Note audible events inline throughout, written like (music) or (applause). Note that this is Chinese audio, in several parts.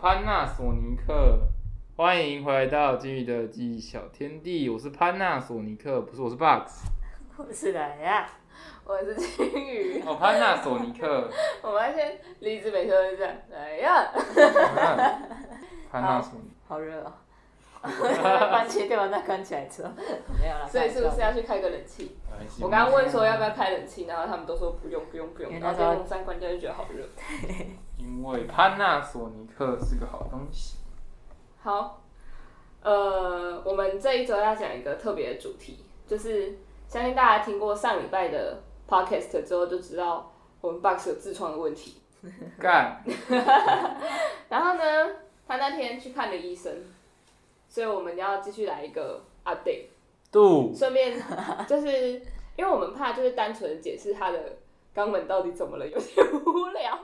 潘纳索尼克，欢迎回到金鱼的记忆小天地。我是潘纳索尼克，不是我是 Box。我是来呀，我是金鱼。哦，潘纳索尼克，我们要先离子每次都是这样，来呀。潘纳索尼好热哦。关切电完再关起来之后，没有了。所以是不是要去开个冷气？我刚刚问说要不要开冷气，然后他们都说不用不用不用，然后电风扇关掉就觉得好热。(laughs) 因为潘纳索尼克是个好东西。好，呃，我们这一周要讲一个特别的主题，就是相信大家听过上礼拜的 podcast 之后，就知道我们 Box 有痔疮的问题。干，(laughs) 然后呢，他那天去看了医生，所以我们要继续来一个 update。度顺便就是因为我们怕就是单纯的解释他的肛门到底怎么了有点无聊，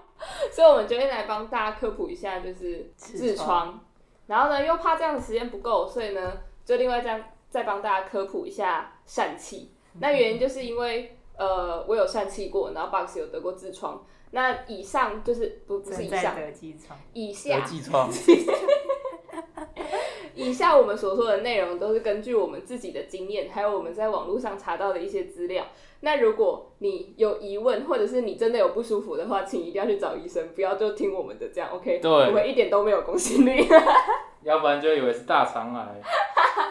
所以我们决定来帮大家科普一下就是痔痔疮疮，然后呢又怕这样的时间不够，所以呢就另外再再帮大家科普一下疝气。那原因就是因为呃我有疝气过，然后 Box 有得过痔疮。那以上就是不不是以上。以下痔疮，(laughs) 以下我们所说的内容都是根据我们自己的经验，还有我们在网络上查到的一些资料。那如果你有疑问，或者是你真的有不舒服的话，请一定要去找医生，不要就听我们的这样，OK？对我们一点都没有公信力。(laughs) 要不然就以为是大肠癌。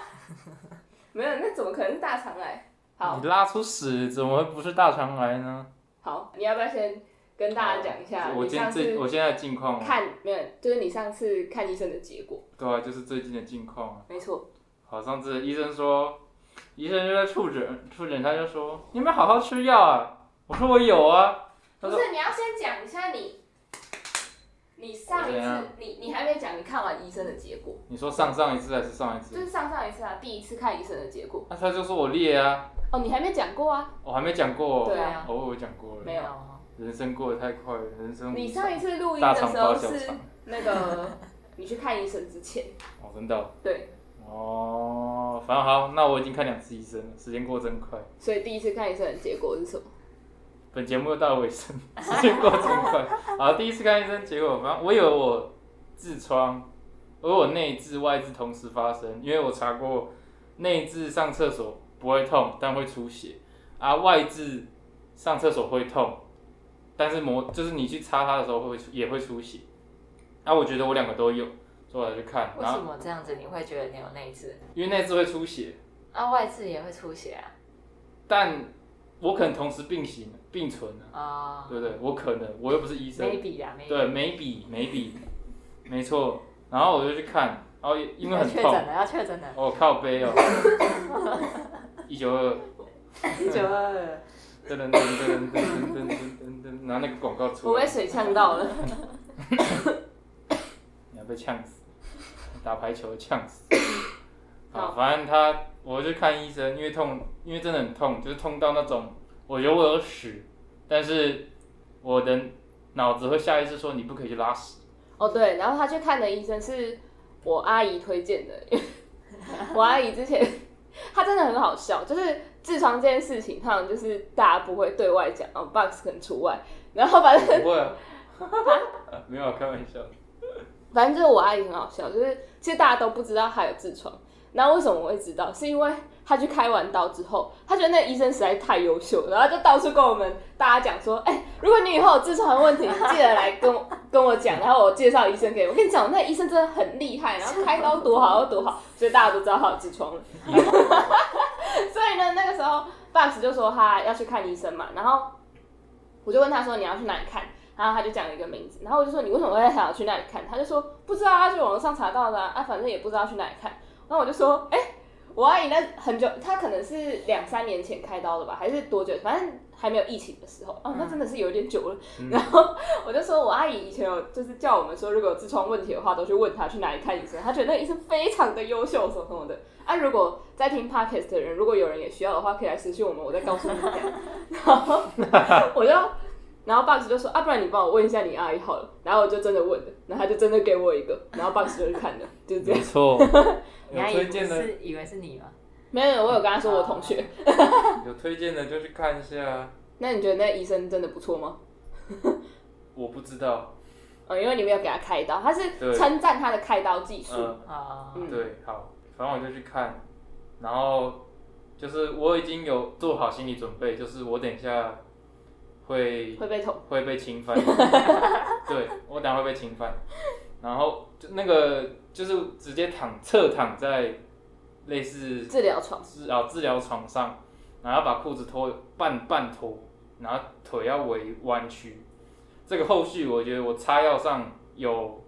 (laughs) 没有，那怎么可能是大肠癌？好你拉出屎怎么会不是大肠癌呢？好，你要不要先跟大家讲一下我今次我现在的近况啊，看没有？就是你上次看医生的结果，对啊，就是最近的近况啊。没错。好，上次医生说，医生就在触诊，触诊他就说，你有没有好好吃药啊？我说我有啊。不是，你要先讲一下你，你上一次你你还没讲你看完医生的结果。你说上上一次还是上一次？就是上上一次啊，第一次看医生的结果。那、他就说我裂啊，哦，你还没讲过啊？我还没讲过、对啊哦，我有讲过了。没有人生过得太快了，人生你上一次录音的时候是那个你去看医生之前，哦，真的哦对，哦，反正好，那我已经看两次医生了，时间过真快。所以第一次看医生的结果是什么？本节目又到了尾声，(laughs) 时间过真快。好，第一次看医生，结果反正我以为我痔疮，我我内痔外痔同时发生，因为我查过内痔上厕所不会痛，但会出血，啊外痔上厕所会痛，但是磨就是你去擦它的时候会也会出血，啊我觉得我两个都有，所以我才去看，为什么这样子你会觉得你有内痔？因为内痔会出血，啊，外痔也会出血啊？但我可能同时并行并存啊，啊对不对？我可能我又不是医生。，maybe 啊，maybe。对，眉笔眉笔，没错。然后我就去看，然后因为很痛，确诊了，要确诊了。哦靠背哦，(laughs) 一九二，一九二，噔噔噔噔噔噔噔噔噔噔，拿那个广告出来，我被水呛到了。(laughs) 你要被呛死，打排球呛死。好好，反正他，我就看医生，因为痛，因为真的很痛，就是痛到那种，我觉得我有屎，但是我的脑子会下意识说你不可以去拉屎。哦，对，然后他去看的医生是我阿姨推荐的，因 (laughs) 为我阿姨之前她真的很好笑，就是痔疮这件事情，通常就是大家不会对外讲，哦，Box 可能除外，然后反正不会啊，(laughs) (laughs) 没有开玩笑。反正就是我阿姨很好笑，就是其实大家都不知道她有痔疮，然后为什么我会知道？是因为她去开完刀之后，她觉得那医生实在太优秀，然后就到处跟我们大家讲说，哎、如果你以后有痔疮的问题，记得来跟我跟我讲，然后我介绍医生给你。我跟你讲，那医生真的很厉害，然后开刀多好又多好，所以大家都知道她有痔疮了。(laughs) 所以呢，那个时候 Box 就说他要去看医生嘛，然后我就问他说你要去哪里看，然后他就讲了一个名字，然后我就说你为什么会想要去那里看？他就说不知道啊，就网上查到的啊，啊反正也不知道去哪里看。然后我就说，哎、我阿姨那很久，她可能是两三年前开刀的吧，还是多久？反正还没有疫情的时候，哦，那真的是有点久了。然后我就说我阿姨以前有就是叫我们说，如果有痔疮问题的话，都去问她去哪里看医生，她觉得那个医生非常的优秀，什么什么的。啊，如果在听 podcast 的人，如果有人也需要的话，可以来私信我们，我再告诉你。(laughs) 然后我就。然后 Box 就说啊，不然你帮我问一下你阿姨好了。然后我就真的问了，然后他就真的给我一个，然后 Box 就去看了，(laughs) 就是这样没。错，(laughs) 有你还以为推荐的是以为是你吗？没有，我有跟他说我同学。(laughs) 有推荐的就去看一下。那你觉得那医生真的不错吗？我不知道，呃，因为你没有给他开刀，他是对称赞他的开刀技术。嗯，啊，嗯对，好，反正我就去看，然后就是我已经有做好心理准备，就是我等一下会会被捅，会被侵犯，(laughs) 对我等下会被侵犯，然后就那个就是直接躺侧躺在类似治疗床，治啊治疗床上，然后把裤子脱半半脱，然后腿要围弯曲。这个后续我觉得我擦药上有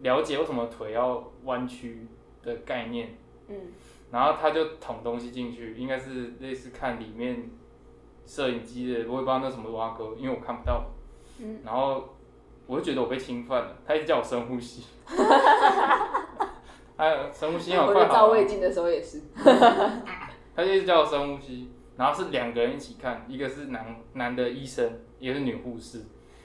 了解为什么腿要弯曲的概念，嗯，然后他就捅东西进去，应该是类似看里面摄影机的，我也不知道那什么蛙哥，因为我看不到。嗯，然后我就觉得我被侵犯了，他一直叫我深呼吸。(laughs) 哎，深呼吸好我快好吗的照胃镜的时候也是，他就一直叫我深呼吸，然后是两个人一起看，一个是男男的医生，一个是女护士。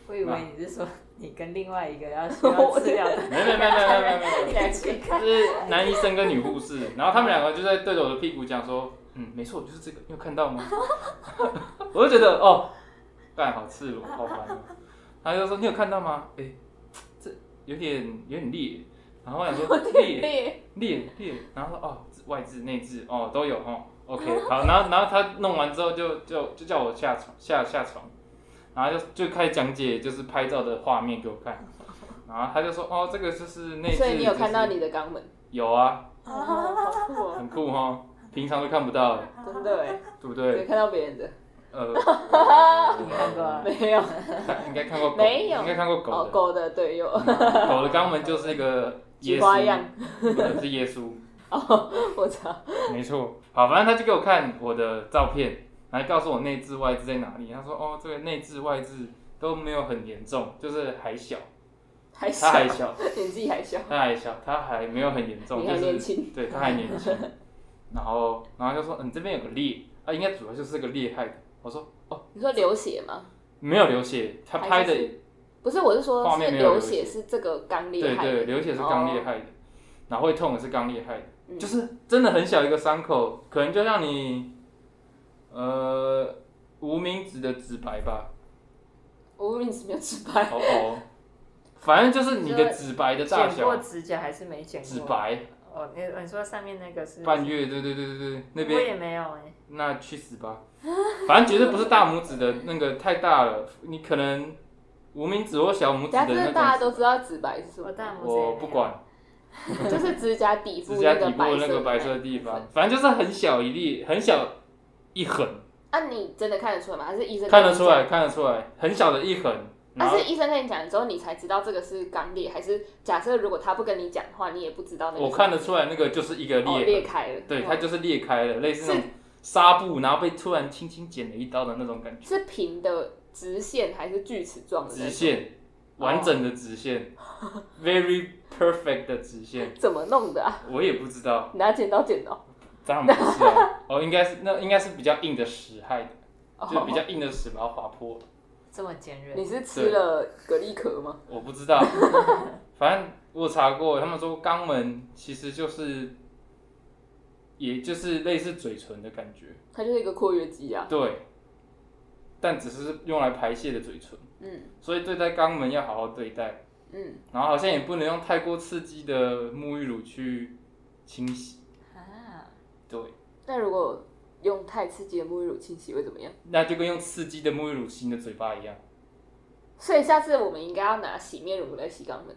我以为你是说你跟另外一个要需要治疗的没有没有没有没有没有没有没，一起看，就是男医生跟女护士，然后他们两个就在对着我的屁股讲说，嗯，没错，就是这个，你有看到吗？(laughs) 我就觉得哦，干好赤裸，(laughs) 好烦哦。他就说你有看到吗？哎、这有点有点裂，然后我想说裂裂，(laughs) 裂裂，然后说哦外痔内痔哦都有哦，OK 好，然后然后他弄完之后就就就叫我下床下下床，然后就就开始讲解就是拍照的画面给我看，然后他就说哦这个就是内痔，所以你有看到就是你的肛门，有啊，哦，好酷哦，很酷哈，平常都看不到。的，真的哎，对不只对？看到别人的，呃，你看过啊？(laughs) 没有，应该看过狗，没有。应该看过狗哦，的，狗的对有，狗的肛门就是一个 (laughs) 耶稣，菊花样，不是是耶稣。(laughs) 我操，没错，好，反正他就给我看我的照片，然后告诉我内痔外痔在哪里。他说，哦，这个内痔外痔都没有很严重，就是还小，还他还小，小，年纪还小，他还小，他还没有很严重，就是年轻，对，他还年轻。然后，然后就说，嗯，这边有个裂，啊，应该主要就是这个裂害的。我说，哦，你说流血吗？没有流血，他拍的，是不是，我是说画是面没有流流血，是这个刚裂对害的，对，流血是刚裂哦，害的，然后会痛也是刚裂害的。嗯。就是真的很小一个伤口，可能就像你，呃，无名指的指白吧，无名指没有指白，哦哦，反正就是你的指白的大剪过小，指甲还是没剪过？指白哦，你你说上面那个是半月，对对对对对，那我边也没有哎，那去死吧，反正绝对不是大拇指的那个太大了，你可能无名指或小拇指的那种，大家都知道指白是什么，我大拇指我不管，(laughs) 就是指甲底部指甲那个底部那个白白色的地方，反正就是很小一粒，很小一横，啊，你真的看得出来吗？还是医生看得出来，看得出来，很小的一痕，讲？然后但是医生跟你讲之后，你才知道这个是肛裂，还是假设如果他不跟你讲的话，你也不知道那个我看得出来那个就是一个哦裂痕，裂开了，对，哦它就是裂开了，类似那种纱布，然后被突然轻轻剪了一刀的那种感觉，是平的直线还是锯齿状的？直线，完整的直线，(laughs) very perfect 的直线，(laughs) 怎么弄的啊？我也不知道，拿剪刀剪哦。当然不是啊，哦，应该是那应该是比较硬的石害的，就是比哦，较硬的石把它划破，这么尖锐。你，是吃了蛤蜊壳吗？我不知道，(laughs) 反正我查过，他们说肛门其实就是，也就是类似嘴唇的感觉。它就是一个括约肌啊。对，但只是用来排泄的嘴唇，嗯。所以对待肛门要好好对待，嗯，然后好像也不能用太过刺激的沐浴乳去清洗，啊，对，那如果用太刺激的沐浴乳清洗会怎么样？那就跟用刺激的沐浴乳洗你的嘴巴一样。所以下次我们应该要拿洗面乳来洗肛门。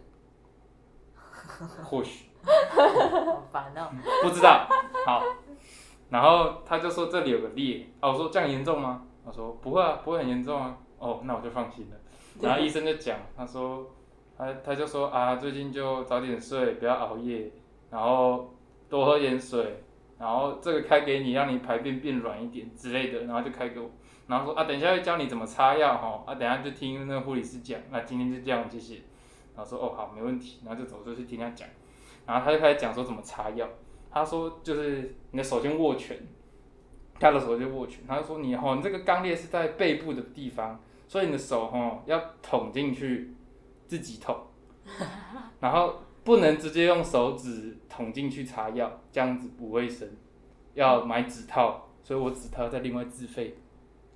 (laughs) 或许好烦哦，不知道，好，然后他就说这里有个裂，啊，我说这样严重吗？他说不会啊，不会很严重啊，哦，那我就放心了。然后医生就讲，他说他他就说啊，最近就早点睡，不要熬夜，然后多喝点水，然后这个开给你，让你排便变软一点之类的，然后就开给我，然后说啊，等一下会教你怎么擦药哈，啊，等下就听那个护理师讲，那今天就这样，谢谢。然后说哦好，没问题，然后就走出去听他讲，然后他就开始讲说怎么擦药，他说就是你的手先握拳，他的手就握拳，他就说你哦，你这个肛裂是在背部的地方，所以你的手哦要捅进去，自己捅，然后不能直接用手指捅进去擦药，这样子不卫生，要买指套，所以我指套再另外自费。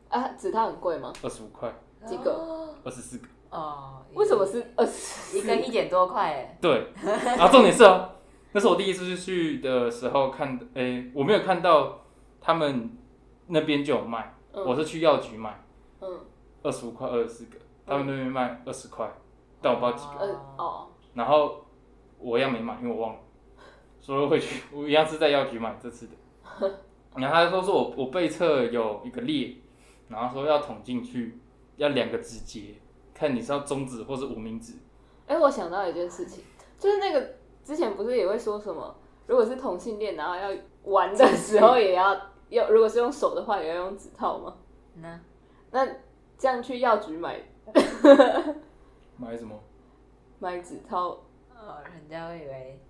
啊，指套很贵吗？二十五块，几个？二十四个，哦，为什么是二十？一个一点多块？哎，对，然后重点是哦，那是我第一次去的时候看，诶、我没有看到他们那边就有卖，嗯。我是去药局买，嗯。二十五块二十四个，他们那边卖二十块，但我不知道几个，然后我一样没买，因为我忘了，所以我回去 (laughs) 我一样是在药局买这次的，(laughs) 然后他说是我我背侧有一个裂，然后说要捅进去要两个指节，看你是要中指或是无名指，哎、我想到一件事情，就是那个之前不是也会说什么，如果是同性恋，然后要玩的时候也要要，如果是用手的话，也要用指套吗？那？那这样去药局买。(laughs) 买什么？买指套，哦，人家会以为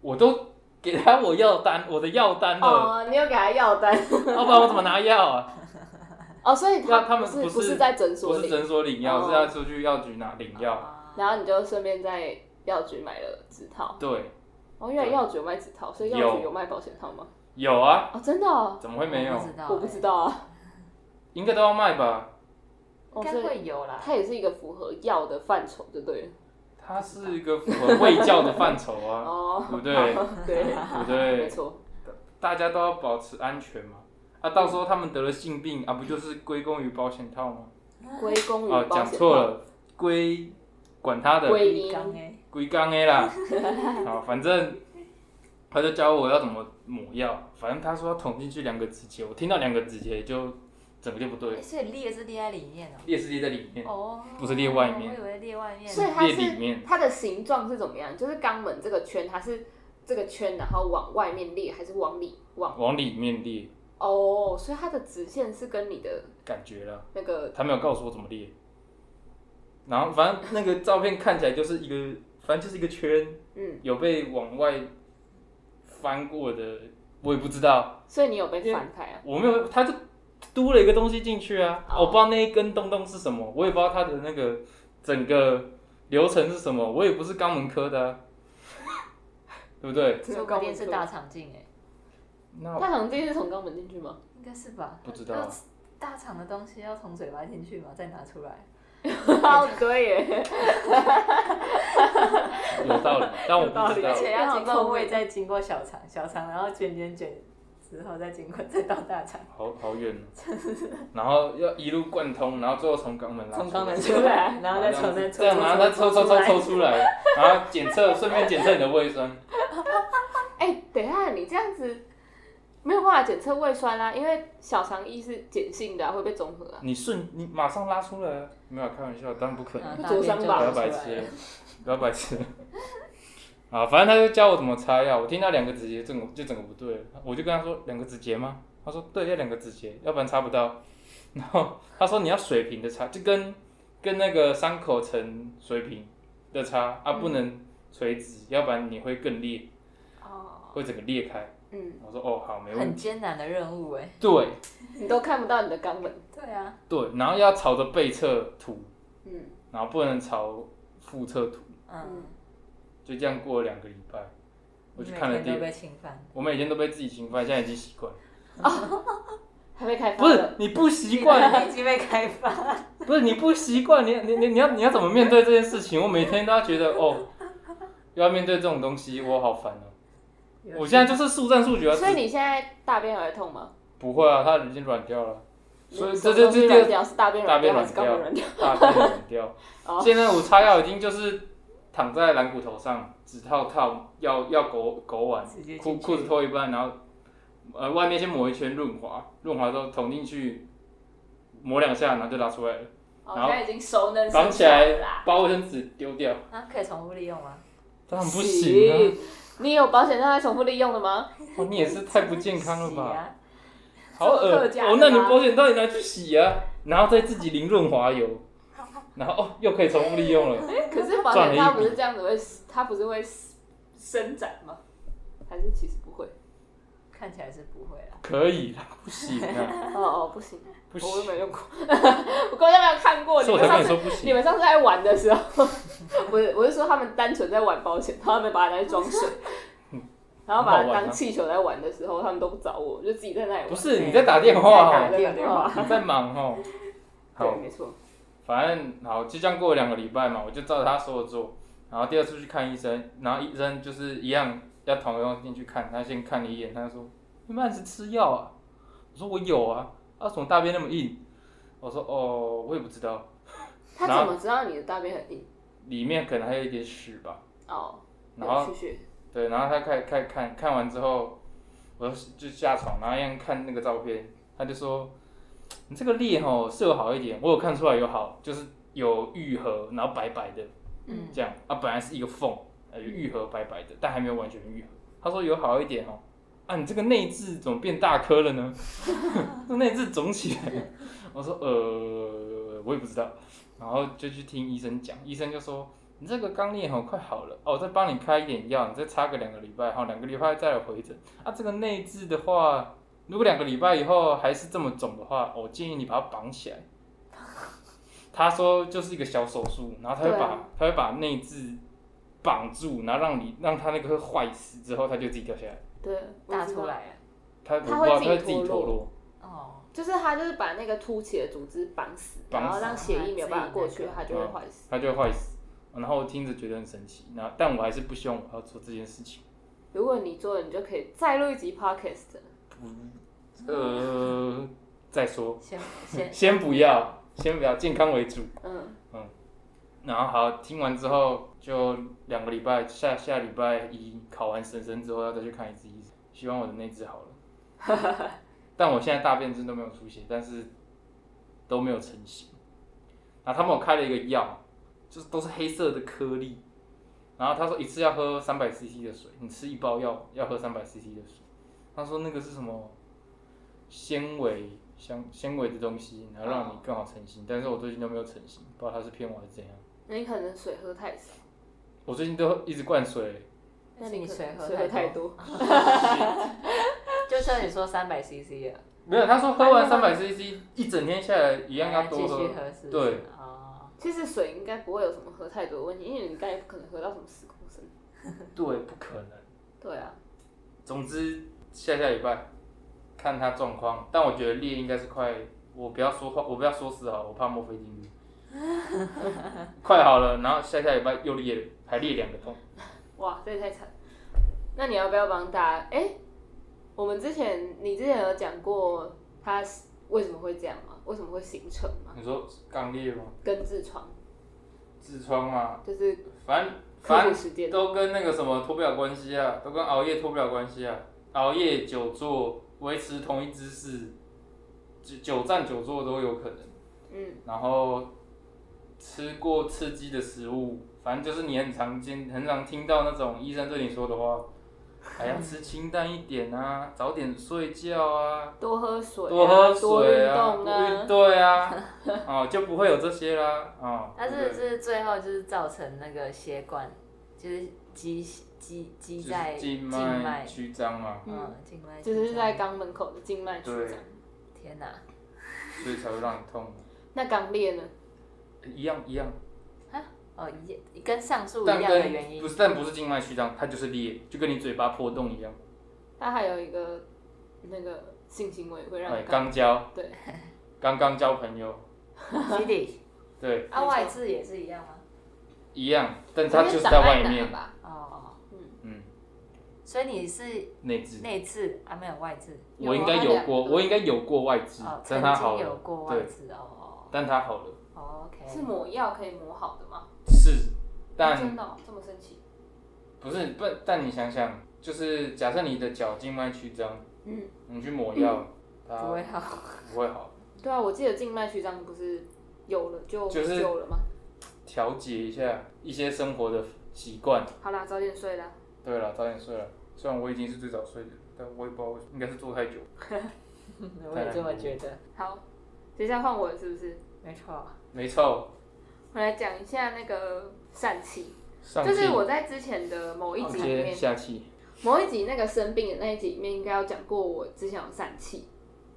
我都给他我药单，我的药单了，哦，你有给他药单要不然我怎么拿药啊？(laughs) 哦，所以他他们不是不是是在诊不所里，是诊所领药，哦是要出去药局拿领药。哦然后你就顺便在药局买了纸套。对，哦，原来药局有卖纸套，所以药有局有卖保险套吗？有啊，哦，真的、哦，怎么会没有我？不知道，我不知，道啊。应该都要卖吧？哦，应该所以会有啦。它也是一个符合药的范畴，就对了。它是一个符合卫教的范畴啊，(laughs) 哦，对不对？对，对不没对？错。大家都要保持安全嘛。啊，到时候他们得了性病啊，不就是归功于保险套吗？归功于哦，讲保险套，错了，归管他的，归因归缸 A 啦。(laughs) 好，反正他就教我要怎么抹药，反正他说要捅进去两个指节，我听到两个指节就整个就不对哎，所以裂是裂在里面哦。裂是裂在里面，哦，不是裂外面我以为裂外面。所以它是裂里面。它的形状是怎么样？就是肛门这个圈，它是这个圈，然后往外面裂，还是往里往？往里面裂，哦，所以它的直线是跟你的感觉了，那个他没有告诉我怎么裂。然后反正那个照片看起来就是一个，反正就是一个圈，嗯，有被往外翻过的，我也不知道，所以你有被翻开啊？我没有，他就嘟了一个东西进去啊，哦我不知道那一根东东是什么，我也不知道它的那个整个流程是什么，我也不是肛门科的、啊，(laughs) 对不对？说不定是大肠镜哎，那大肠镜是从肛门进去吗？应该是吧？不知道啊大肠的东西要从嘴巴进去嘛，再拿出来。哦，对耶，(laughs) 有道理，但我不知道有道理而。且要经过胃，再经过小肠，小肠然后卷卷卷之后再经过再到大肠，好好远。(laughs) 哦，然后要一路贯通，然后最后从肛门拉从肛门出来，然后再从那这样，然后再抽抽抽抽出来，然后检测，(laughs) 顺便检测你的胃酸。哎、等一下，你这样子没有办法检测胃酸啊，因为小肠液是碱性的、啊，会被中和啊。你顺，你马上拉出来啊！没有开玩笑，当然不可能，嗯灼伤吧。不要白痴，不要白痴。啊，反正他就教我怎么擦药，我听到两个指节，整个就整个不对了，我就跟他说两个指节吗？他说对，要两个指节，要不然擦不到。(laughs) 然后他说你要水平的擦，就跟跟那个伤口呈水平的擦啊，不能垂直，要不然你会更裂，哦，会整个裂开。嗯，我说哦好，没问题很。艰难的任务哎。对你都看不到你的肛门。对啊，对，然后要朝着背侧涂，嗯，然后不能朝腹侧涂，嗯，就这样过了两个礼拜，我去看了第每天都，被侵犯。我每天都被自己侵犯，现在已经习惯了。(laughs) 还没开发不是。你不习惯，已经被开发。不是你不习惯，你你你你要你要怎么面对这件事情？我每天都要觉得哦，要面对这种东西，我好烦哦。我现在就是速战速决啊，所以你现在大便还会痛吗？不会啊，它已经软掉了，所以你这这这是大便软掉大便软软掉？大便软掉。(laughs) 哦现在我擦药已经就是躺在蓝骨头上，指套套，要要狗狗腕，直接裤裤子脱一半，然后呃外面先抹一圈润滑，润滑之后捅进去，抹两下，然后就拉出来了，哦，然后现在已经熟能生绑起来巧了啦。把卫生纸丢掉，啊，可以重复利用吗？当然不行啊！你有保险让它重复利用的吗？哦你也是太不健康了吧？啊好恶哦！那你保险到底拿去洗啊？然后再自己淋润滑油，然后哦又可以重复利用了。可是保险套不是这样子会，它不是会伸展吗？还是其实不会？看起来是不会啦。可以啦，不行啊，哦哦，不行，不行我又行。没有用过，(laughs) 我根本就没有看过。你们上次你说不行你。们上次在玩的时候，不是，我是说他们单纯在玩保险套，他们把它拿去装水，然后把它当气球在玩的时候，他们都不找我，我就自己在那里玩。不是你在打电话打哦，电话。你在忙哦。好对，，没错。反正好，就这样过了两个礼拜嘛，我就照着他说的做。然后第二次去看医生，然后医生就是一样要同个东西去看，他先看了一眼，他说：“你们是吃药啊？”我说：“我有啊。”啊，怎么大便那么硬？我说：“哦，我也不知道，他怎么知道你的大便很硬？里面可能还有一点屎吧。哦，”然后对，然后他开开看看完之后，我就就下床，然后一样看那个照片，他就说：“你这个裂吼是有好一点，我有看出来有好，就是有愈合，然后白白的。”嗯，这样啊，本来是一个缝，呃，有愈合白白的，但还没有完全愈合。他说有好一点哦，啊，你这个内痔怎么变大颗了呢？(laughs) 这内痔肿起来了。我说呃，我也不知道，然后就去听医生讲，医生就说你这个刚裂吼快好了，哦，我再帮你开一点药，你再插个两个礼拜，好，两个礼拜再来回诊。啊，这个内痔的话，如果两个礼拜以后还是这么肿的话，我建议你把它绑起来。(laughs) 他说就是一个小手术，然后他会把、啊他会把内痔绑住，然后让你让他那个会坏死之后，他就自己掉下来。对，我知道大出。来。他他会自己他会自己脱落，哦，就是他就是把那个凸起的组织绑死，然后让血液没有办法过去自己那，个它就会坏死。他就会坏死。然后我听着觉得很神奇，然后但我还是不希望我要做这件事情。如果你做了，你就可以再录一集 podcast 了。呃，再说，先先先不要，先不要，健康为主。嗯，然后好，听完之后就两个礼拜，下下礼拜一考完神神之后要再去看一次医生，希望我的内痔好了。(laughs) 但我现在大便真都没有出血，但是都没有成型。然后他们有开了一个药，就是都是黑色的颗粒。然后他说一次要喝三百 CC 的水，你吃一包药要喝三百 CC 的水。他说那个是什么纤维像纤维的东西，然后让你更好成型。但是我最近都没有成型，不知道他是骗我还是怎样。那你可能水喝太少，我最近都一直灌水，那你可是你水能水喝喝太太多。(laughs) (laughs) 就像你说三百 CC 啊，没有他说喝完三百 CC 一整天下来一样要多喝。喝是是？对哦，其实水应该不会有什么喝太多的问题，因为你应该不可能喝到什么十公升。(laughs) 对，不可能。对啊，总之下下礼拜看他状况，但我觉得裂应该是快，我不要说话，我不要说死好，我怕墨菲定律。(laughs) 快好了，然后下下礼拜又裂了，还裂两个洞。哇，这也太惨。那你要不要帮大家？哎、我们之前你之前有讲过他是为什么会这样吗？为什么会形成吗？你说肛裂吗？跟痔疮痔疮嘛，就是反正反正。都跟那个什么脱不了关系啊，都跟熬夜脱不了关系啊。熬夜、久坐、维持同一姿势，久久站久坐都有可能。嗯，然后吃过刺激的食物，反正就是你很常见、很常听到那种医生对你说的话，哎呀吃清淡一点啊，(laughs) 早点睡觉啊，多喝水、啊，多喝多运水啊，动啊。对啊，(laughs) 哦就不会有这些啦，哦。但对是是最后就是造成那个血管就是积积积就是在静脉脉，曲张嘛，嗯，静脉就是在肛门口的静脉曲对张。天哪，所以才会让你痛。(laughs) 那肛裂呢？一样一样，哦，一跟上述一样的原因不，是但不是静脉曲张，它就是裂，就跟你嘴巴破洞一样。它还有一个那个性行为会让哎，你刚交，对，(laughs) 刚刚交朋友，(laughs) 对，啊，外痔也是一样吗？一样，但它就是在外面，吧？所以你是内痔。内痔啊，没有外痔，我应该有过，我应该有过外痔哦，，但曾它好了，有过外对，痔哦但它好了，哦，OK，是抹药可以抹好的吗？是，但真的哦、这么神奇？不是不，但你想想，就是假设你的脚静脉曲张，嗯，你去抹药，它不会好，不会好，对啊，我记得静脉曲张不是有了就就是有了吗？调节一下一些生活的习惯。好啦，早点睡啦。对了，早点睡了。虽然我已经是最早睡的，但我也不知道为什么，应该是坐太久。(laughs) 我也这么觉得，(laughs) 好，接下来换我了是不是？没错，没错，我来讲一下那个疝气，就是我在之前的某一集里面，下气，某一集那个生病的那一集里面，应该有讲过我之前有疝气，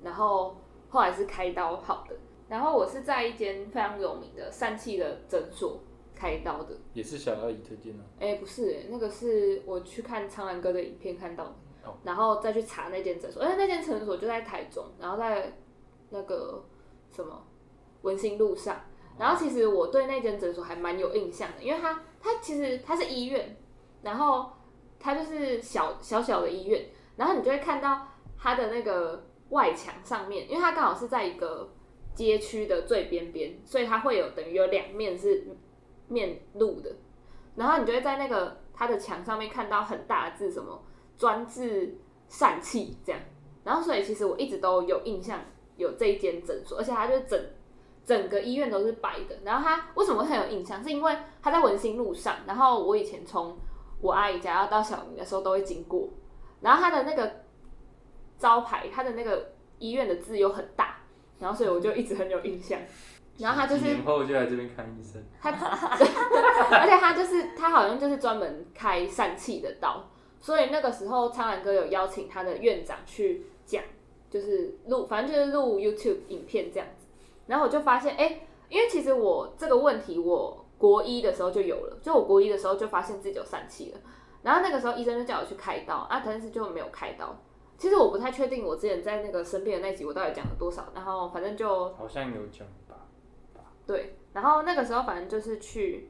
然后后来是开刀好的。然后我是在一间非常有名的疝气的诊所开刀的。也是小阿姨推荐的。哎、不是、欸，那个是我去看苍兰哥的影片看到的，哦然后再去查那间诊所，而且那间诊所就在台中，然后在那个什么文心路上，然后其实我对那间诊所还蛮有印象的，因为它它其实它是医院，然后它就是小小小的医院，然后你就会看到它的那个外墙上面，因为它刚好是在一个街区的最边边，所以它会有等于有两面是面露的，然后你就会在那个他的墙上面看到很大的字，什么专治疝气这样，然后所以其实我一直都有印象有这一间诊所，而且它就整整个医院都是白的。然后它为什么会很有印象？是因为它在文心路上，然后我以前从我阿姨家要到小明的时候都会经过，然后它的那个招牌，它的那个医院的字又很大，然后所以我就一直很有印象。然后他就是几年后就来这边看医生，他，(laughs) 而且他就是他好像就是专门开疝气的刀，所以那个时候苍兰哥有邀请他的院长去讲，就是录，反正就是录 YouTube 影片这样子。然后我就发现，哎、因为其实我这个问题我国一的时候就有了，就我国一的时候就发现自己有疝气了。然后那个时候医生就叫我去开刀啊，但是就没有开刀。其实我不太确定我之前在那个生病的那集我到底讲了多少，然后反正就好像有讲吧。对，然后那个时候反正就是去，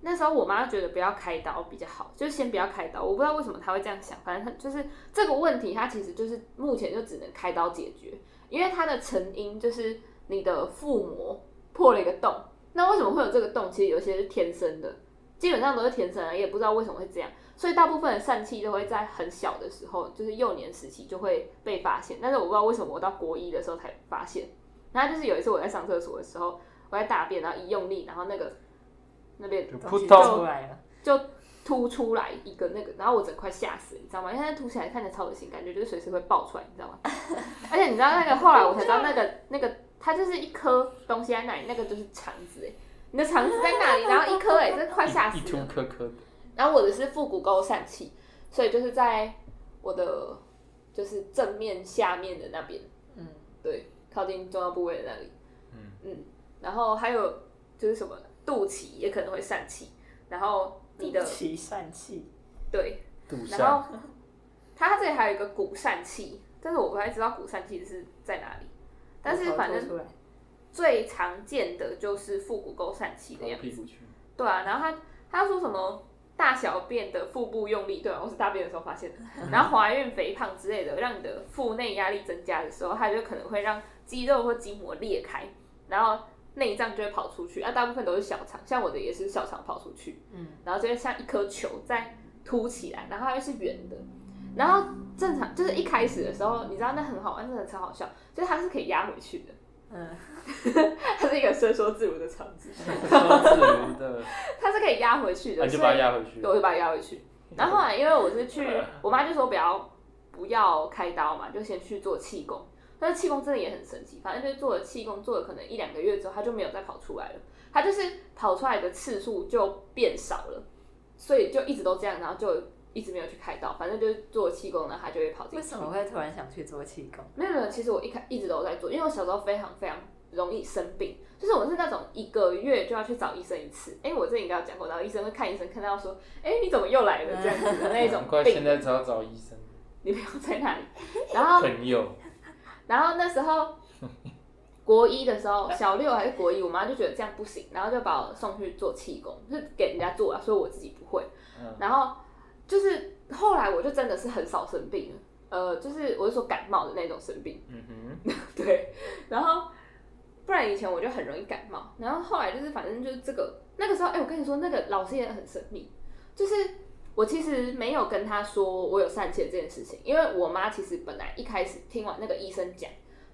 那时候我妈觉得不要开刀比较好，就是先不要开刀。我不知道为什么她会这样想，反正她就是这个问题，它其实就是目前就只能开刀解决，因为它的成因就是你的腹膜破了一个洞。那为什么会有这个洞？其实有些是天生的，基本上都是天生的，也不知道为什么会这样。所以大部分的疝气都会在很小的时候，就是幼年时期就会被发现。但是我不知道为什么我到国一的时候才发现。然后就是有一次我在上厕所的时候，我在大便，然后一用力，然后那个那边就东西扑通出来了，就凸出来一个那个，然后我整块吓死，你知道吗？因为它凸起来看起来超恶心，感觉就是随时会爆出来，你知道吗？(laughs) 而且你知道那个后来我才知道那个那个它就是一颗东西在那里，那个就是肠子哎，你的肠子在那里，(laughs) 然后一颗哎，这快吓一凸死了。颗颗的，然后我的是腹股沟疝气，所以就是在我的就是正面下面的那边，嗯，对，靠近重要部位的那里。嗯嗯，然后还有就是什么肚脐也可能会疝气，然后你的起疝气，对，肚然上后它这里还有一个骨疝气，但是我不太知道骨疝气是在哪里，但是反正最常见的就是腹股沟疝气的样子。对啊，然后他他说什么大小便的腹部用力，对啊，我是大便的时候发现的。(laughs) 然后怀孕、肥胖之类的，让你的腹内压力增加的时候，它就可能会让肌肉或筋膜裂开，然后内脏就会跑出去。啊，大部分都是小肠，像我的也是小肠跑出去，嗯，然后就会像一颗球再凸起来，然后它又是圆的。然后正常就是一开始的时候，你知道那很好玩，真的超好笑，就是它是可以压回去的，嗯，(laughs) 它是一个伸缩自如的肠子，说自如的，它是可以压回去的，你就所以把它压回去对，。我就把它压回去。然后后来因为我是去，(laughs) 我妈就说不要不要开刀嘛，就先去做气功。但是气功真的也很神奇，反正就是做了气功，做了可能一两个月之后，他就没有再跑出来了。他就是跑出来的次数就变少了，所以就一直都这样，然后就一直没有去开刀。反正就是做气功呢，他就会跑进去。为什么会突然想去做气功？没有没有，其实我一开一直都在做，因为我小时候非常非常容易生病，就是我是那种一个月就要去找医生一次。哎、我这应该有讲过，然后医生会看医生，看到说，哎、你怎么又来了这样子的那种 (laughs) 病现在只要找医生，你不要在那里。然后朋友，然后那时候国一的时候，小六还是国一，我妈就觉得这样不行，然后就把我送去做气功，就是给人家做啊，所以我自己不会。嗯然后就是后来我就真的是很少生病了，呃，就是我是说感冒的那种生病。嗯哼，(laughs) 对，然后不然以前我就很容易感冒，然后后来就是反正就是这个那个时候，哎、我跟你说那个老师也很神秘，就是我其实没有跟他说我有疝气的这件事情，因为我妈其实本来一开始听完那个医生讲。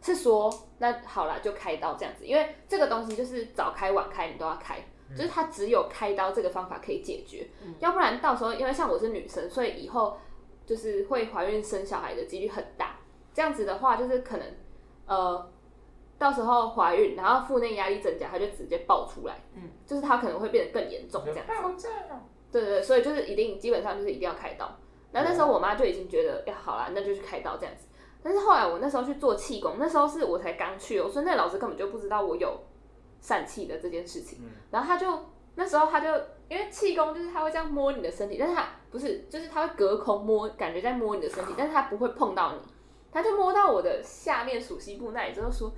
是说，那好啦，就开刀这样子，因为这个东西就是早开晚开你都要开，就是它只有开刀这个方法可以解决，要不然到时候因为像我是女生，所以以后就是会怀孕生小孩的几率很大。这样子的话，就是可能呃，到时候怀孕，然后腹内压力增加，它就直接爆出来，嗯，就是它可能会变得更严重这样子。对对对，所以就是一定基本上就是一定要开刀。那那时候我妈就已经觉得，呀，好啦，那就去开刀这样子。但是后来我那时候去做气功，那时候是我才刚去哦，所以那老师根本就不知道我有疝气的这件事情。嗯然后他就那时候他就因为气功就是他会这样摸你的身体，但是他不是，就是他会隔空摸，感觉在摸你的身体，但是他不会碰到你，他就摸到我的下面属膝部那里之后说，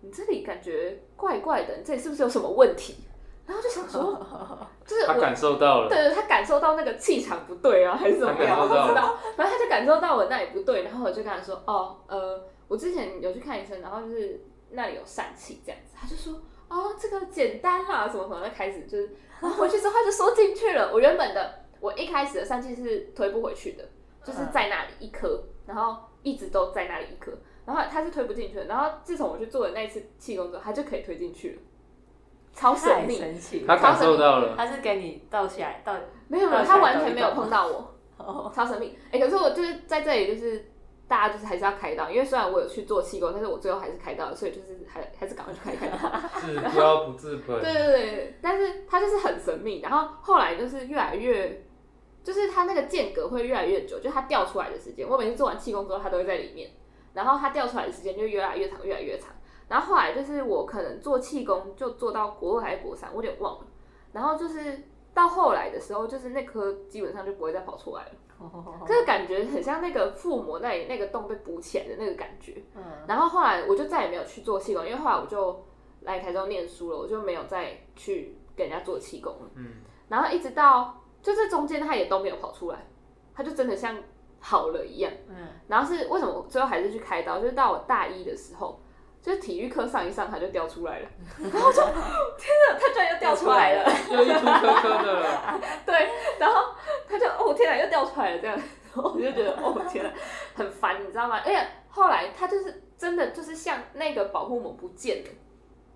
你这里感觉怪怪的，你这里是不是有什么问题？然后就想说，(laughs) 就是我他感受到了，对对，他感受到那个气场不对啊，还是怎么样？我不知道。反正他就感受到我那里不对，然后我就跟他说：“哦，呃，我之前有去看医生，然后就是那里有疝气这样子。”他就说：“哦，这个简单啦，什么什么。”就开始就是，然后回去之后他就缩进去了。我原本的我一开始的疝气是推不回去的，就是在那里一颗，然后一直都在那里一颗，然后他是推不进去的。然后自从我去做了那一次气功之后，他就可以推进去了，超神秘。神奇他，感受到了，他是给你倒起来倒没有没有，他完全没有碰到我。哦，超神秘。哎、可是我就是在这里，就是大家就是还是要开刀，因为虽然我有去做气功，但是我最后还是开刀，所以就是还还是赶快去开开刀。(laughs) 治标不治本。对对对，但是他就是很神秘，然后后来就是越来越，就是它那个间隔会越来越久，就它掉出来的时间，我每次做完气功之后，它都会在里面，然后它掉出来的时间就越来越长，越来越长。然后后来就是我可能做气功就做到国二还是国三，我有点忘了。然后就是到后来的时候，就是那颗基本上就不会再跑出来了。这个感觉很像那个腹膜那里那个洞被补起来的那个感觉。嗯，然后后来我就再也没有去做气功，因为后来我就来台中念书了，我就没有再去给人家做气功了。嗯，然后一直到就这中间他也都没有跑出来，他就真的像好了一样。嗯，然后是为什么我最后还是去开刀？就是到我大一的时候，就是体育课上一上，它就掉出来了。(laughs) 然后我就天哪，它居然又掉出来了。又一凸颗颗的了，(laughs) 对，然后它就哦天哪，又掉出来了这样，(laughs) 然后我就觉得哦天哪，很烦，你知道吗？而且后来它就是真的就是像那个保护膜不见了，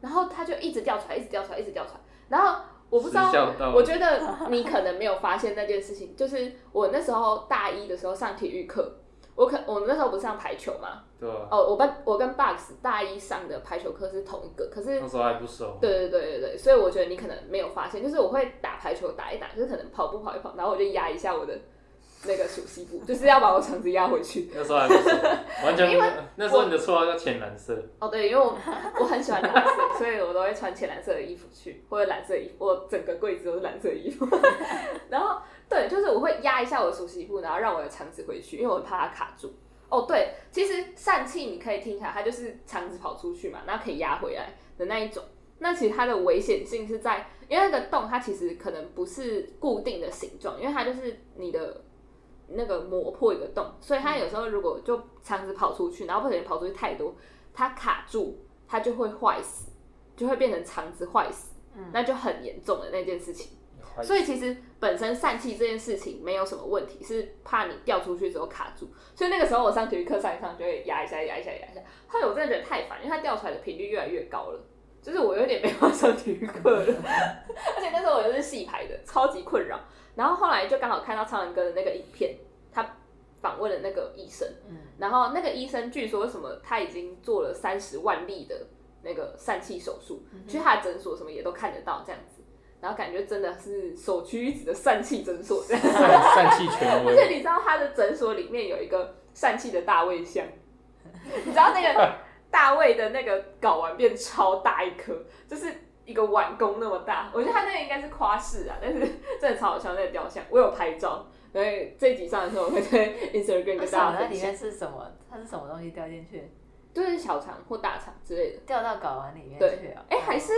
然后它就一直掉出来，一直掉出来，一直掉出来，然后我不知道我觉得你可能没有发现那件事情，就是我那时候大一的时候上体育课，我可我们那时候不是上排球嘛，对啊？哦，我跟我跟 Box 大一上的排球课是同一个，可是那时候还不熟，对对对对对，所以我觉得你可能没有发现，就是我会打排球打一打，就是可能跑步跑一跑，然后我就压一下我的那个熟悉部，就是要把我肠子压回去。那时候还不熟，完全因为。那时候你的绰号叫浅蓝色，哦，对，因为我我很喜欢蓝色，所以我都会穿浅蓝色的衣服去，或者蓝色衣服，我整个柜子都是蓝色衣服。(laughs) 然后对，就是我会压一下我的熟悉部，然后让我的肠子回去，因为我怕它卡住。哦，对，其实疝气你可以听起来它就是肠子跑出去嘛，然后可以压回来的那一种。那其实它的危险性是在，因为那个洞它其实可能不是固定的形状，因为它就是你的那个磨破一个洞，所以它有时候如果就肠子跑出去，然后不小心跑出去太多，它卡住，它就会坏死，就会变成肠子坏死，那就很严重的那件事情。所以其实本身疝气这件事情没有什么问题，是怕你掉出去之后卡住。所以那个时候我上体育课上一上就会压一下压一下压一下，后来我真的觉得太烦，因为它掉出来的频率越来越高了，就是我有点没办法上体育课了。(laughs) 而且那时候我又是戏排的，超级困扰。然后后来就刚好看到超人哥的那个影片，他访问了那个医生，嗯然后那个医生据说什么他已经做了三十万例的那个疝气手术，去他的诊所什么也都看得到这样子。然后感觉真的是首屈一指的疝气诊所这样，疝气权而，且你知道他的诊所里面有一个疝气的大卫像，你知道那个大卫的那个睾丸变超大一颗，就是一个碗公那么大。我觉得他那个应该是夸饰啊，但是真的超好笑那个雕像，我有拍照，所以这一集上的时候我会在 Instagram 跟大家分享那里面，是什么？它是什么东西掉进去？就是小肠或大肠之类的。掉到睾丸里面对去啊？哎、还是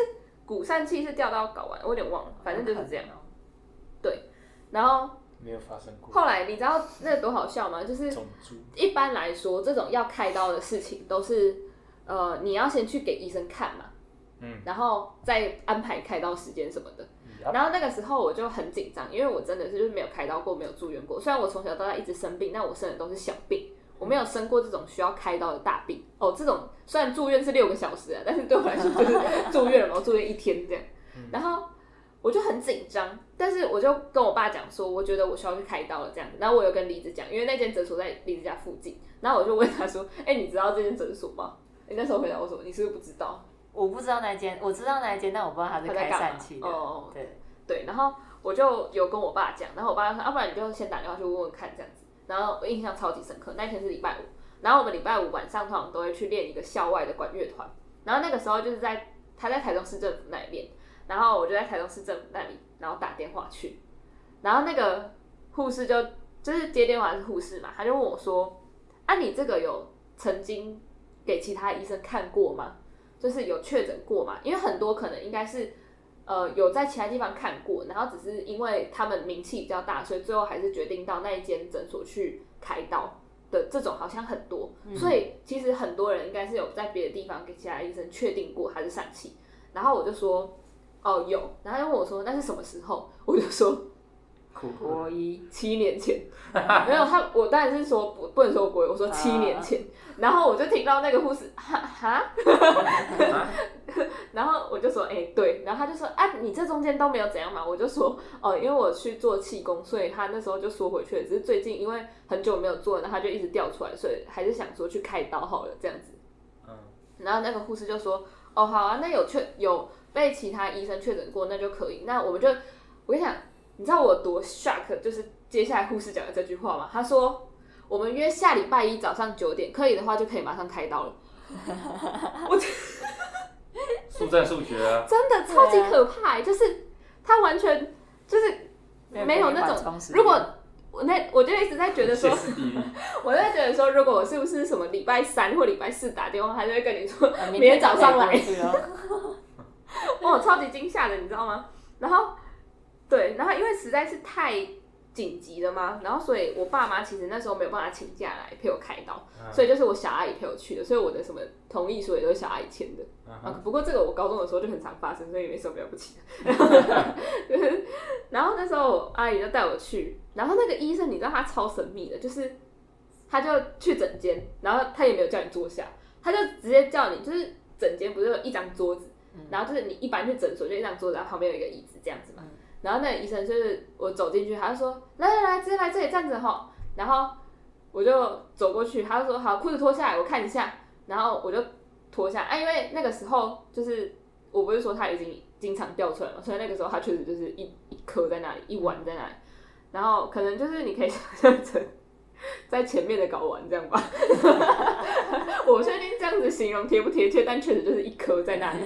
骨疝气是掉到睾丸，我有点忘了，反正就是这样。对。然后没有发生过。后来你知道那个多好笑吗？就是，一般来说，这种要开刀的事情都是，呃，你要先去给医生看嘛，嗯，然后再安排开刀时间什么的。然后那个时候我就很紧张，因为我真的是就是没有开刀过，没有住院过。虽然我从小到大一直生病，但我生的都是小病，我没有生过这种需要开刀的大病。哦，这种虽然住院是六个小时啊，但是对我来说就是 (laughs) 住院了嘛，我住院一天这样。然后我就很紧张，但是我就跟我爸讲说，我觉得我需要去开刀了这样子。然后我有跟李子讲，因为那间诊所在李子家附近。然后我就问他说：“哎、你知道这间诊所吗？”你那时候回答我说：“你是不是不知道我不知道那间，我知道那间，但我不知道他是开他在干嘛疝气？”的。哦，对，对，然后我就有跟我爸讲，然后我爸就说：“要、不然你就先打电话去问问看这样子。”然后我印象超级深刻，那天是礼拜五，然后我们礼拜五晚上通常都会去练一个校外的管乐团，然后那个时候就是在他在台中市政府那里练，然后我就在台中市政府那里，然后打电话去，然后那个护士就就是接电话是护士嘛，他就问我说：“啊，你这个有曾经给其他医生看过吗？”就是有确诊过嘛，因为很多可能应该是呃有在其他地方看过，然后只是因为他们名气比较大，所以最后还是决定到那一间诊所去开刀的这种好像很多，所以其实很多人应该是有在别的地方给其他医生确定过他是疝气，然后我就说哦有，然后他就问我说那是什么时候，我就说酷国一，七年前，(laughs) 没有他，我当然是说不不能说国，我说七年前，然后我就听到那个护士哈哈，(laughs) 然后我就说哎、对，然后他就说啊你这中间都没有怎样嘛，我就说哦因为我去做气功，所以他那时候就缩回去了，只是最近因为很久没有做，然后他就一直掉出来，所以还是想说去开刀好了这样子。嗯，然后那个护士就说：“哦，好啊，那有确有被其他医生确诊过，那就可以。那我们就，我跟你讲，你知道我多 shock，就是接下来护士讲的这句话吗？他说我们约下礼拜一早上九点，可以的话就可以马上开刀了。(laughs) 我速战速决啊！(laughs) 真的超级可怕、欸，就是他完全就是没有那种，如果我那我就一直在觉得说 (laughs) 我在觉得说，如果我是不是什么礼拜三或礼拜四打电话，他就会跟你说，啊明天早上来哦，超级惊吓的，你知道吗？然后，对，然后因为实在是太紧急了嘛，然后所以我爸妈其实那时候没有办法请假来陪我开刀，嗯所以就是我小阿姨陪我去的，所以我的什么同意书也都是小阿姨签的。嗯啊，不过这个我高中的时候就很常发生，所以没什么了不起的。(laughs) 然后那时候我阿姨就带我去，然后那个医生你知道他超神秘的，就是他就去诊间，然后他也没有叫你坐下，他就直接叫你，就是诊间不是有一张桌子，然后就是你一般去诊所就一张桌子，然后旁边有一个椅子这样子嘛。然后那个医生就是我走进去，他就说来来来，直接来这里站着哈。然后我就走过去，他就说好，裤子脱下来我看一下，然后我就脱下啊，因为那个时候就是我不是说他已经经常掉出来嘛，所以那个时候他确实就是一一颗在那里，一碗在那里，然后可能就是你可以 (laughs) 想象成在前面的睾丸这样吧，(laughs) 我不确定这样子形容贴不贴切，但确实就是一颗在那里。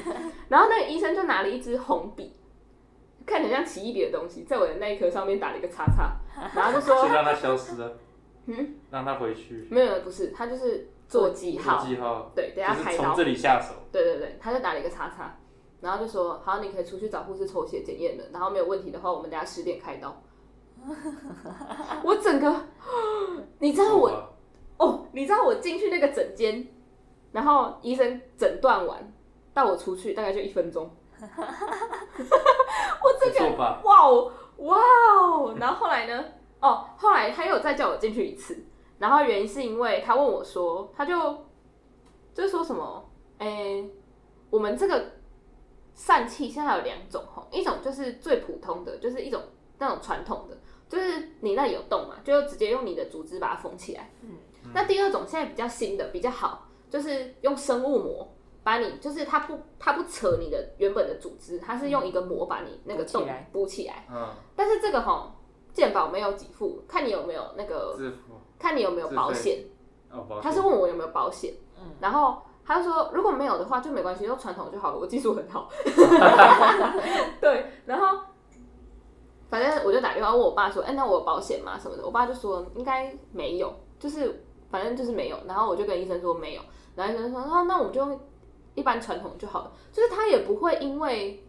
然后那个医生就拿了一支红笔，看起来像奇异别的东西，在我的那一颗上面打了一个叉叉，(laughs) 然后就说就让它消失了，(laughs) 嗯，让它回去。没有不是，他就是做记号做，记号，对，等就是从下开刀。这里下手。对对对，他就打了一个叉叉，然后就说好，你可以出去找护士抽血检验了，然后没有问题的话，我们等下十点开刀。我整个，(laughs) 你知道我哦，你知道我进去那个诊间，然后医生诊断完，到我出去大概就一分钟。(laughs) 我不这个？哇哦哇哦！然后后来呢？哦，后来他又再叫我进去一次，然后原因是因为他问我说，他就就是说什么，诶、我们这个疝气现在有两种吼，一种就是最普通的，就是一种那种传统的，就是你那里有洞嘛，就直接用你的组织把它缝起来。嗯，那第二种现在比较新的，比较好，就是用生物膜。把你就是它不它不扯你的原本的组织，它是用一个膜把你那个洞补起来但是这个吼，健保没有给付，看你有没有那个，看你有没有保险。哦，保险他是问我有没有保险，嗯然后他就说如果没有的话就没关系，用传统就好了，我技术很好。(laughs) 对，然后反正我就打电话问我爸说，哎、那我有保险吗？什么的，我爸就说应该没有，就是反正就是没有。然后我就跟医生说没有，然后医生说，那那我们就用一般传统就好了，就是他也不会因为。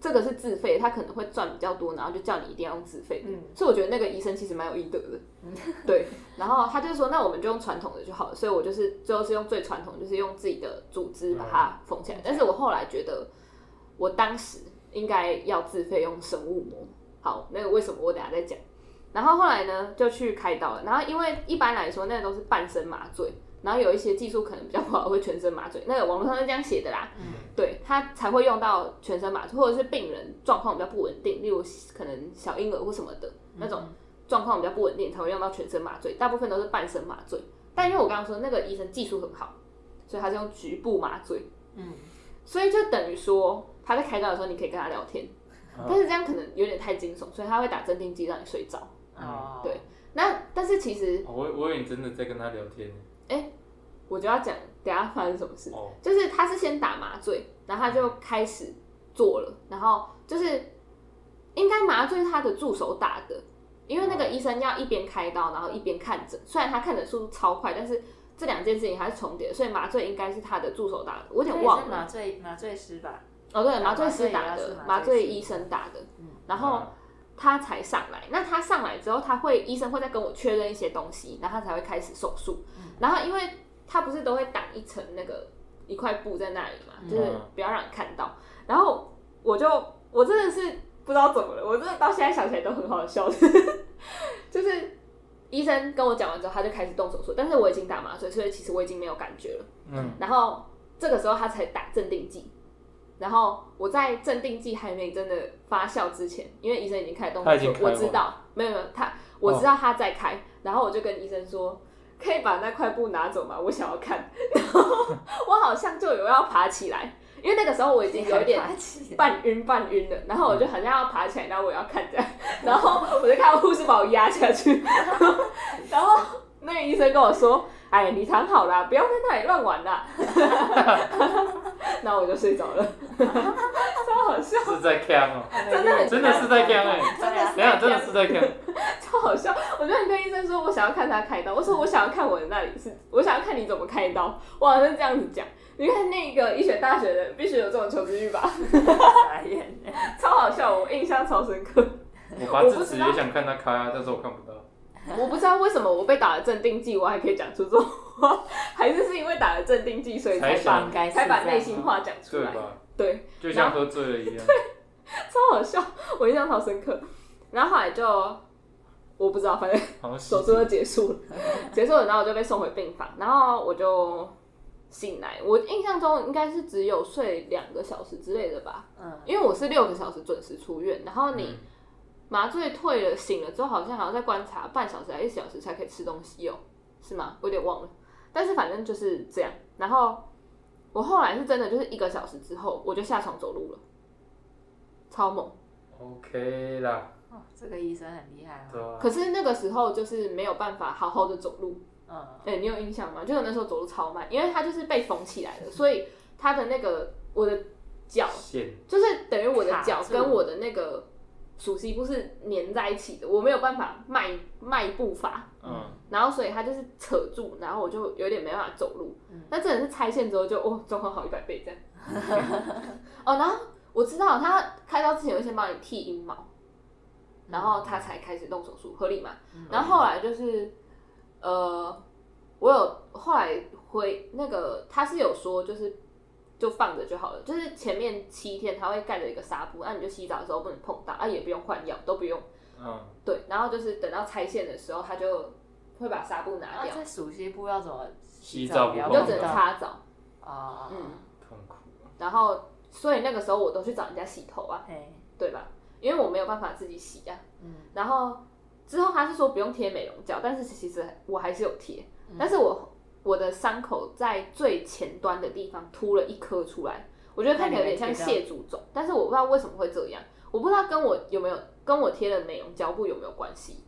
这个是自费，他可能会赚比较多，然后就叫你一定要用自费的。嗯所以我觉得那个医生其实蛮有医德的。(laughs) 对，然后他就说，那我们就用传统的就好了。所以我就是最后是用最传统，就是用自己的组织把它缝起来。但是我后来觉得，我当时应该要自费用生物膜。好，那个为什么我等下再讲。然后后来呢，就去开刀了。然后因为一般来说，那个都是半身麻醉，然后有一些技术可能比较不好，会全身麻醉。(laughs) 那个网络上是这样写的啦。对他才会用到全身麻醉，或者是病人状况比较不稳定，例如可能小婴儿或什么的那种状况比较不稳定，才会用到全身麻醉。大部分都是半身麻醉，但因为我刚刚说那个医生技术很好，所以他是用局部麻醉，嗯，所以就等于说他在开刀的时候你可以跟他聊天，但是这样可能有点太惊悚，所以他会打镇定剂让你睡着。哦，对。那但是其实哦我我以为你真的在跟他聊天呢。我就要讲等下发生什么事。哦，就是他是先打麻醉，然后他就开始做了，然后就是应该麻醉是他的助手打的，因为那个医生要一边开刀，然后一边看诊。虽然他看诊速度超快，但是这两件事情还是重叠，所以麻醉应该是他的助手打的，我有点忘了。麻醉麻醉师吧？哦，对，麻醉师打的麻麻醉医生打的，嗯然后嗯他才上来。那他上来之后，他会医生会再跟我确认一些东西，然后他才会开始手术。然后因为他不是都会挡一层那个一块布在那里嘛，就是嗯不要让你看到。然后我就我真的是不知道怎么了，我真的到现在想起来都很好笑，(laughs) 就是。医生跟我讲完之后，他就开始动手术，但是我已经打麻醉，所以其实我已经没有感觉了。嗯，然后这个时候他才打镇定剂，然后我在镇定剂还没真的发酵之前，因为医生已经开始动手术，他已经开完我知道没有没有他，我知道他在开，然后我就跟医生说，可以把那块布拿走吗？我想要看，(laughs) 然后我好像就有要爬起来，因为那个时时候我已经有一点 (laughs) 半晕半晕的，然后我就好像要爬起来，然后我要看这样，(laughs) 然后我就看到护士把我压下去，然后那个医生跟我说：“哎，你躺好啦，不要在那里乱玩啦。(laughs) ”然后我就睡着了，超好笑，是在看哦，真的很真的是在看哎，真的是在看，超好笑。我就跟医生说，我想要看他开刀，我说我想要看我的那里是，我想要看你怎么开刀，我好像是这样子讲。你看那个医学大学的，必须有这种求知欲吧，傻眼。(laughs) 超好笑，我印象超深刻。我拔智齿也想看他开啊，但是我看不到。(laughs) 我不知道为什么我被打了镇定剂，我还可以讲出这种话，(laughs) 还是是因为打了镇定剂，所以才把才把内心话讲出来。对就像喝醉了一样。对。(laughs) 超好笑，我印象超深刻。然后后来就我不知道，反正手术就结束了，结束了，然后我就被送回病房，然后我就醒来。我印象中应该是只有睡两个小时之类的吧，嗯，因为我是六个小时准时出院，然后你嗯麻醉退了醒了之后，好像还要再观察半小时还是一小时才可以吃东西哦，是吗？我有点忘了，但是反正就是这样。然后我后来是真的就是一个小时之后，我就下床走路了，超猛。OK 啦，哦，这个医生很厉害哦。对啊。可是那个时候就是没有办法好好的走路，嗯，哎、你有印象吗？就是那时候走路超慢，因为他就是被缝起来的，所以他的那个我的脚就是等于我的脚跟我的那个属膝部是粘在一起的，我没有办法迈迈步伐，嗯，然后所以它就是扯住，然后我就有点没办法走路。那真的是拆线之后就哦状况好一百倍这样。(laughs) 哦，然后我知道他开刀之前会先帮你剃阴毛，然后他才开始动手术，合理嘛？然后后来就是呃，我有后来回那个他是有说就是。就放着就好了，就是前面七天它会盖着一个纱布，那、你就洗澡的时候不能碰到，啊也不用换药，都不用。嗯，对，然后就是等到拆线的时候，他就会把纱布拿掉，然后在熟悉布要怎么洗澡就只能擦澡。啊，嗯，痛苦。然后所以那个时候我都去找人家洗头啊，嘿，对吧？因为我没有办法自己洗啊。嗯，然后之后他是说不用贴美容胶，但是其实我还是有贴，但是我我的伤口在最前端的地方凸了一颗出来，我觉得看起来有点像蟹足肿，但是我不知道为什么会这样，我不知道跟我有没有跟我贴的美容胶布有没有关系。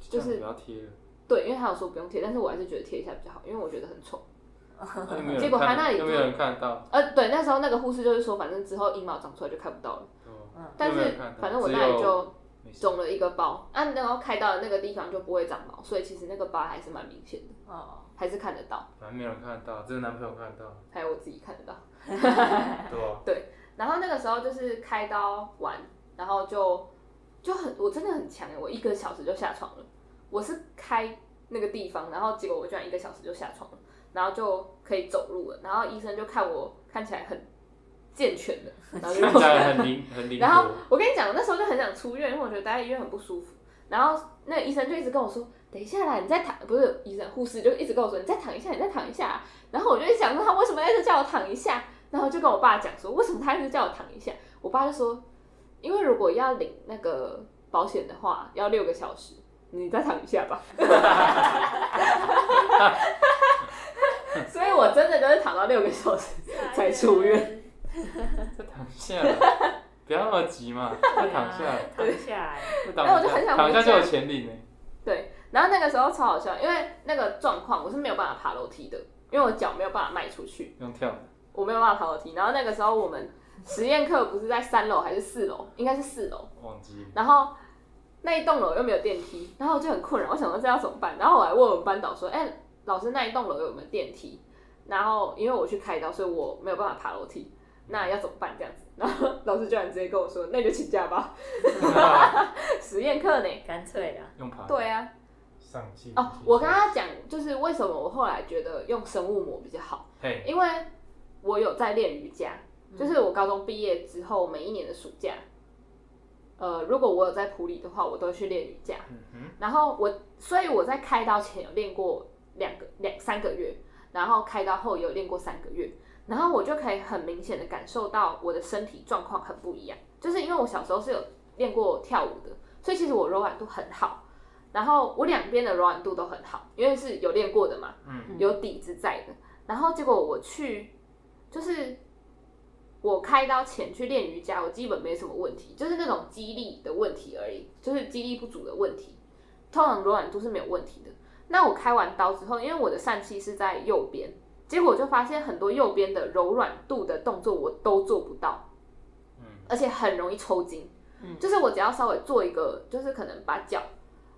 就是不要贴了，对，因为他有说不用贴，但是我还是觉得贴一下比较好，因为我觉得很丑。结果他那里就没有人看到，呃，对，那时候那个护士就是说，反正之后阴毛长出来就看不到了。哦但是反正我那里就肿了一个包，啊，然后开刀的那个地方就不会长毛，所以其实那个疤还是蛮明显的，哦，还是看得到，反正没有人看得到，只有男朋友看得到，还有我自己看得到。(laughs) 对吧？然后那个时候就是开刀完，然后就就很我真的很强耶，我一个小时就下床了。我是开那个地方，然后结果我居然一个小时就下床了，然后就可以走路了。然后医生就看我看起来很健全的，然后就看起来很灵很灵 (laughs) 然后，我跟你讲，我那时候就很想出院，因为我觉得待在医院很不舒服。然后那个医生就一直跟我说：“等一下啦，你再躺。”不是医生，护士就一直跟我说：“你再躺一下，你再躺一下。”然后我就一想说，他为什么一直叫我躺一下？然后就跟我爸讲说，为什么他一直叫我躺一下？我爸就说，因为如果要领那个保险的话，要六个小时，你再躺一下吧。(laughs) 所以我真的就是躺到六个小时才出院。(laughs) 再躺下来，不要那么急嘛，再躺下来，躺下来，再躺哎我就很想回家躺下就有钱领呢。对，然后那个时候超好笑，因为那个状况我是没有办法爬楼梯的，因为我脚没有办法迈出去，用跳的，我没有办法爬楼梯。然后那个时候我们实验课不是在三楼还是四楼？应该是四楼。忘记。然后那一栋楼又没有电梯，然后我就很困扰，我想说这要怎么办？然后我还问我们班导说：“哎、老师那一栋楼有没有电梯，然后因为我去开刀，所以我没有办法爬楼梯，那要怎么办这样子？然后老师居然直接跟我说，那你就请假吧，(laughs) 实验课呢？干脆啦。用爬对啊，上气哦，我跟他讲，就是为什么我后来觉得用生物膜比较好，嘿，因为我有在练瑜伽，就是我高中毕业之后每一年的暑假，呃，如果我有在普里的话，我都去练瑜伽。嗯哼，然后我，所以我在开刀前有练过两个两三个月，然后开刀后也有练过三个月，然后我就可以很明显的感受到我的身体状况很不一样，就是因为我小时候是有练过跳舞的，所以其实我柔软度很好，然后我两边的柔软度都很好，因为是有练过的嘛，嗯，有底子在的。然后结果我去，就是我开刀前去练瑜伽，我基本没什么问题，就是那种肌力的问题而已，就是肌力不足的问题。通常柔软度是没有问题的。那我开完刀之后，因为我的疝气是在右边，结果我就发现很多右边的柔软度的动作我都做不到，嗯，而且很容易抽筋。嗯就是我只要稍微做一个，就是可能把脚，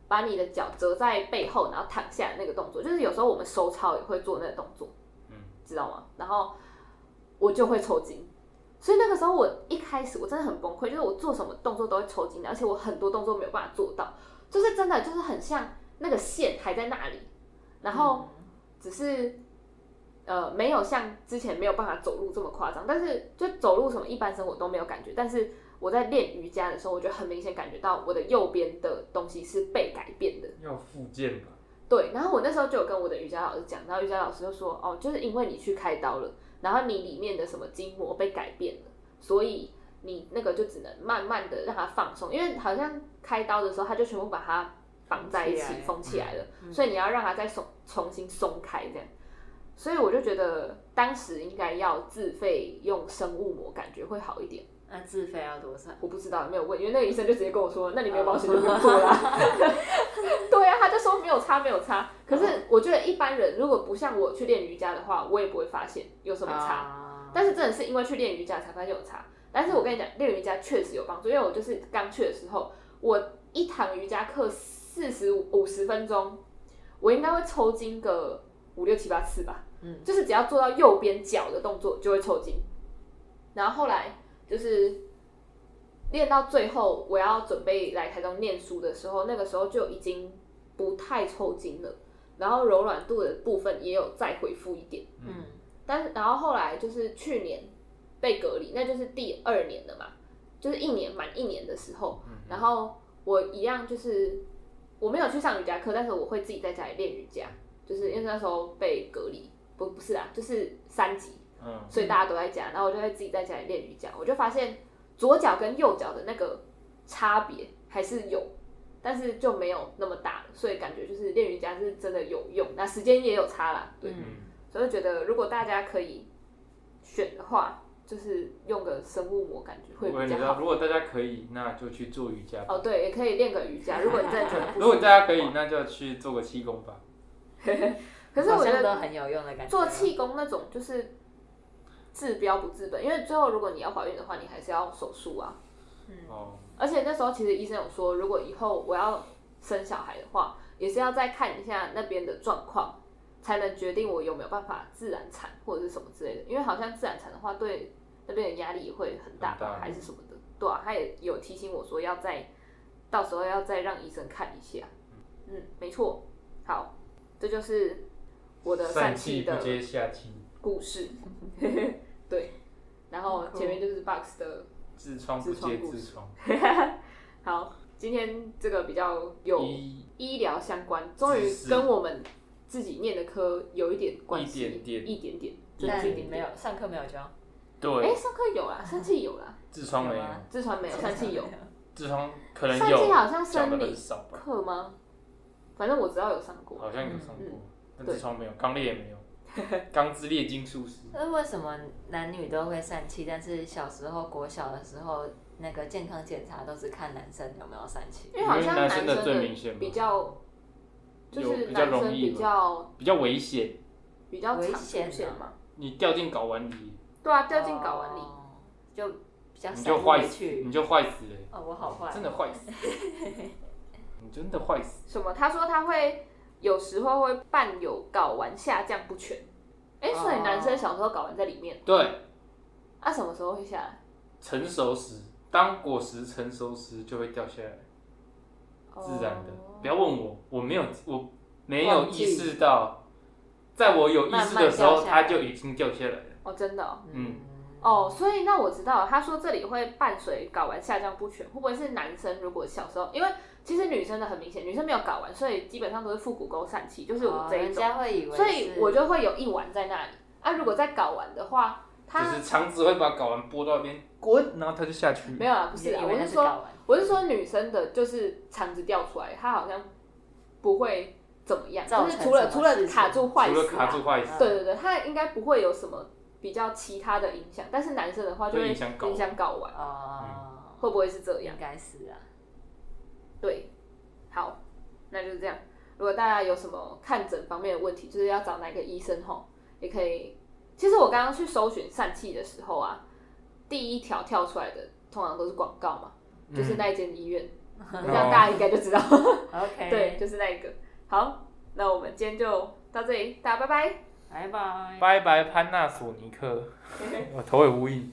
把你的脚折在背后，然后躺下来那个动作，就是有时候我们收操也会做那个动作，嗯，知道吗？然后我就会抽筋，所以那个时候我一开始我真的很崩溃，就是我做什么动作都会抽筋的，而且我很多动作没有办法做到，就是真的就是很像那个线还在那里，然后只是。呃，没有像之前没有办法走路这么夸张，但是就走路什么一般生活都没有感觉。但是我在练瑜伽的时候，我就很明显感觉到我的右边的东西是被改变的。要复健吧？对，然后我那时候就有跟我的瑜伽老师讲，然后瑜伽老师就说，哦，就是因为你去开刀了，然后你里面的什么筋膜被改变了，所以你那个就只能慢慢的让它放松，因为好像开刀的时候它就全部把它绑在一起封起来封起来了，所以你要让它再松重新松开这样。所以我就觉得当时应该要自费用生物膜，感觉会好一点。那自费要多少？我不知道，没有问，因为那个医生就直接跟我说，那你没有保险就不用做啦。(laughs) 对啊，他就说没有差，没有差。可是我觉得一般人如果不像我去练瑜伽的话，我也不会发现有什么差。啊但是真的是因为去练瑜伽才发现有差。但是我跟你讲，练瑜伽确实有帮助，因为我就是刚去的时候，我一堂瑜伽课四十五十分钟，我应该会抽筋个五六七八次吧。嗯，就是只要做到右边脚的动作就会抽筋。然后后来就是练到最后，我要准备来台中念书的时候，那个时候就已经不太抽筋了，然后柔软度的部分也有再恢复一点。嗯但是然后后来就是去年被隔离，那就是第二年了嘛，就是一年满一年的时候，然后我一样就是我没有去上瑜伽课，但是我会自己在家里练瑜伽，就是因为那时候被隔离，不不是啊，就是三级，嗯，所以大家都在家，然后我就会自己在家里练瑜伽，我就发现左脚跟右脚的那个差别还是有，但是就没有那么大了，所以感觉就是练瑜伽是真的有用，那时间也有差啦，对，嗯所以我觉得如果大家可以选的话，就是用个生物膜，感觉会比较好。如果大家可以，那就去做瑜伽。哦，对，也可以练个瑜伽。如果你真的觉得不 (laughs) 如果大家可以，那就去做个气功吧。(laughs) 可是我觉得好像都很有用的感觉。做气功那种就是治标不治本，因为最后如果你要怀孕的话，你还是要手术啊。哦，而且那时候其实医生有说，如果以后我要生小孩的话，也是要再看一下那边的状况，才能决定我有没有办法自然产或者是什么之类的。因为好像自然产的话，对那边的压力也会很大吧，很大还是什么的。对啊，他也有提醒我说要再，到时候要再让医生看一下。嗯，没错。好，这就是我的疝疝气的接下气，故事。(laughs) 对，然后前面就是 Box 的痔疮不接痔疮，(laughs) 好，今天这个比较有医疗相关，终于跟我们自己念的科有一点关系，一点点一点点，真的但是一点点。没有上课没有教，对哎、对，上课有啦，生气有 (laughs) 啦，痔疮没有痔疮没有，疝气有。痔疮可能疝有，气好像生理课吗？反正我知道有上过。好像有上嗯过，痔疮没有，肛裂也没有，钢之炼金术师，那为什么男女都会疝气，但是小时候国小的时候那个健康检查都是看男生有没有疝气？因为好像男生的最明显嘛比较，就是比较男生比容易吧较比较危险，比较常危险嘛。你掉进睾丸里，对啊，掉进睾丸里。哦就比较你散就坏死，去。你就坏死了，哦，我好坏，真的坏死，(laughs) 你真的坏死，什么？他说他会有时候会伴有睾丸下降不全。哎、所以男生哦小时候睾丸在里面，对，啊，什么时候会下来？成熟时，当果实成熟时就会掉下来，自然的。哦不要问我，我没有，我没有意识到，在我有意识的时候，它就已经掉下来了。哦，真的哦。嗯，哦，所以那我知道，他说这里会伴随睾丸下降不全，会不会是男生如果小时候，因为其实女生的很明显，女生没有搞完，所以基本上都是腹股沟疝气，就是这一种，家会以为，所以我就会有一丸在那里。啊，如果在搞完的话，就是肠子会把睾丸拨到那边滚，然后它就下去。没有啊，不是啊，我是说，我是说女生的，就是肠子掉出来，它好像不会怎么样，就是除了除了卡住坏除了卡住坏死，对对对，它应该不会有什么比较其他的影响，但是男生的话就会会影响睾丸影响睾丸，哦，会不会是这样？应？该是啊，对，好，那就是这样。如果大家有什么看诊方面的问题，就是要找哪个医生吼，也可以。其实我刚刚去搜寻疝气的时候啊，第一条跳出来的通常都是广告嘛，就是那一间医院，(laughs) 这样大家应该就知道。OK，(laughs) 对，，就是那一个。好，那我们今天就到这里，大家拜拜。拜拜。拜拜潘纳索尼克，(laughs) 我头尾呼应。